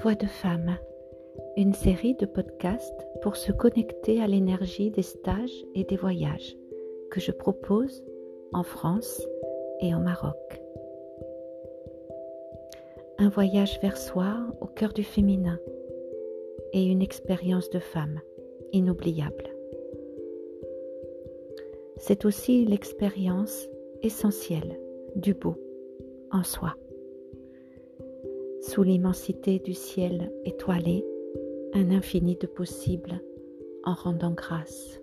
Voix de femme, une série de podcasts pour se connecter à l'énergie des stages et des voyages que je propose en France et au Maroc. Un voyage vers soi au cœur du féminin et une expérience de femme inoubliable. C'est aussi l'expérience essentielle du beau en soi. Sous l'immensité du ciel étoilé, un infini de possibles en rendant grâce.